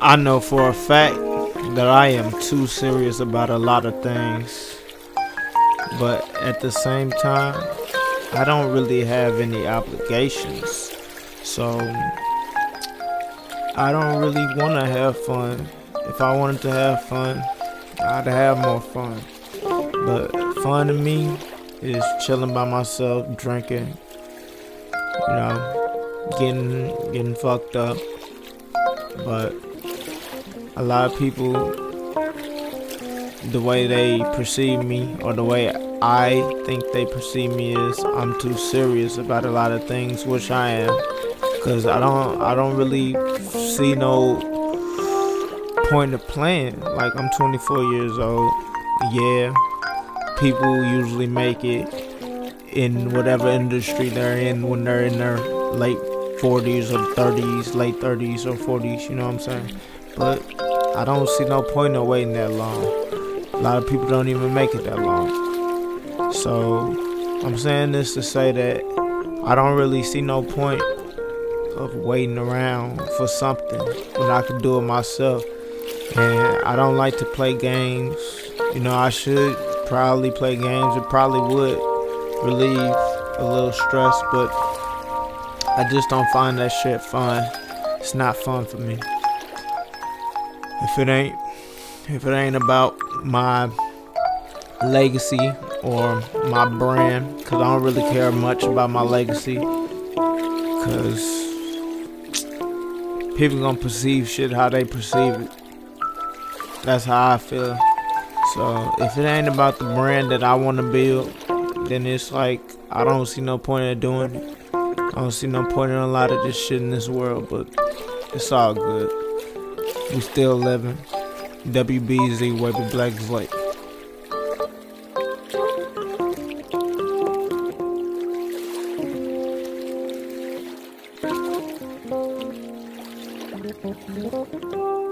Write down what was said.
I know for a fact that I am too serious about a lot of things. But at the same time, I don't really have any obligations. So I don't really want to have fun. If I wanted to have fun, I'd have more fun. But fun to me is chilling by myself, drinking, you know, getting getting fucked up. But a lot of people, the way they perceive me or the way I think they perceive me is I'm too serious about a lot of things, which I am, cause I don't I don't really see no point of playing. Like I'm 24 years old. Yeah, people usually make it in whatever industry they're in when they're in their late 40s or 30s, late 30s or 40s, you know what I'm saying? But I don't see no point in waiting that long. A lot of people don't even make it that long. So I'm saying this to say that I don't really see no point of waiting around for something when I can do it myself. And I don't like to play games. You know, I should probably play games. It probably would relieve a little stress, but I just don't find that shit fun. It's not fun for me. If it ain't if it ain't about my legacy or my brand, cause I don't really care much about my legacy, cause people gonna perceive shit how they perceive it. That's how I feel. So if it ain't about the brand that I want to build, then it's like I don't see no point in doing it. I don't see no point in a lot of this shit in this world, but it's all good. We still living. WBZ, Wavy Black white. Thank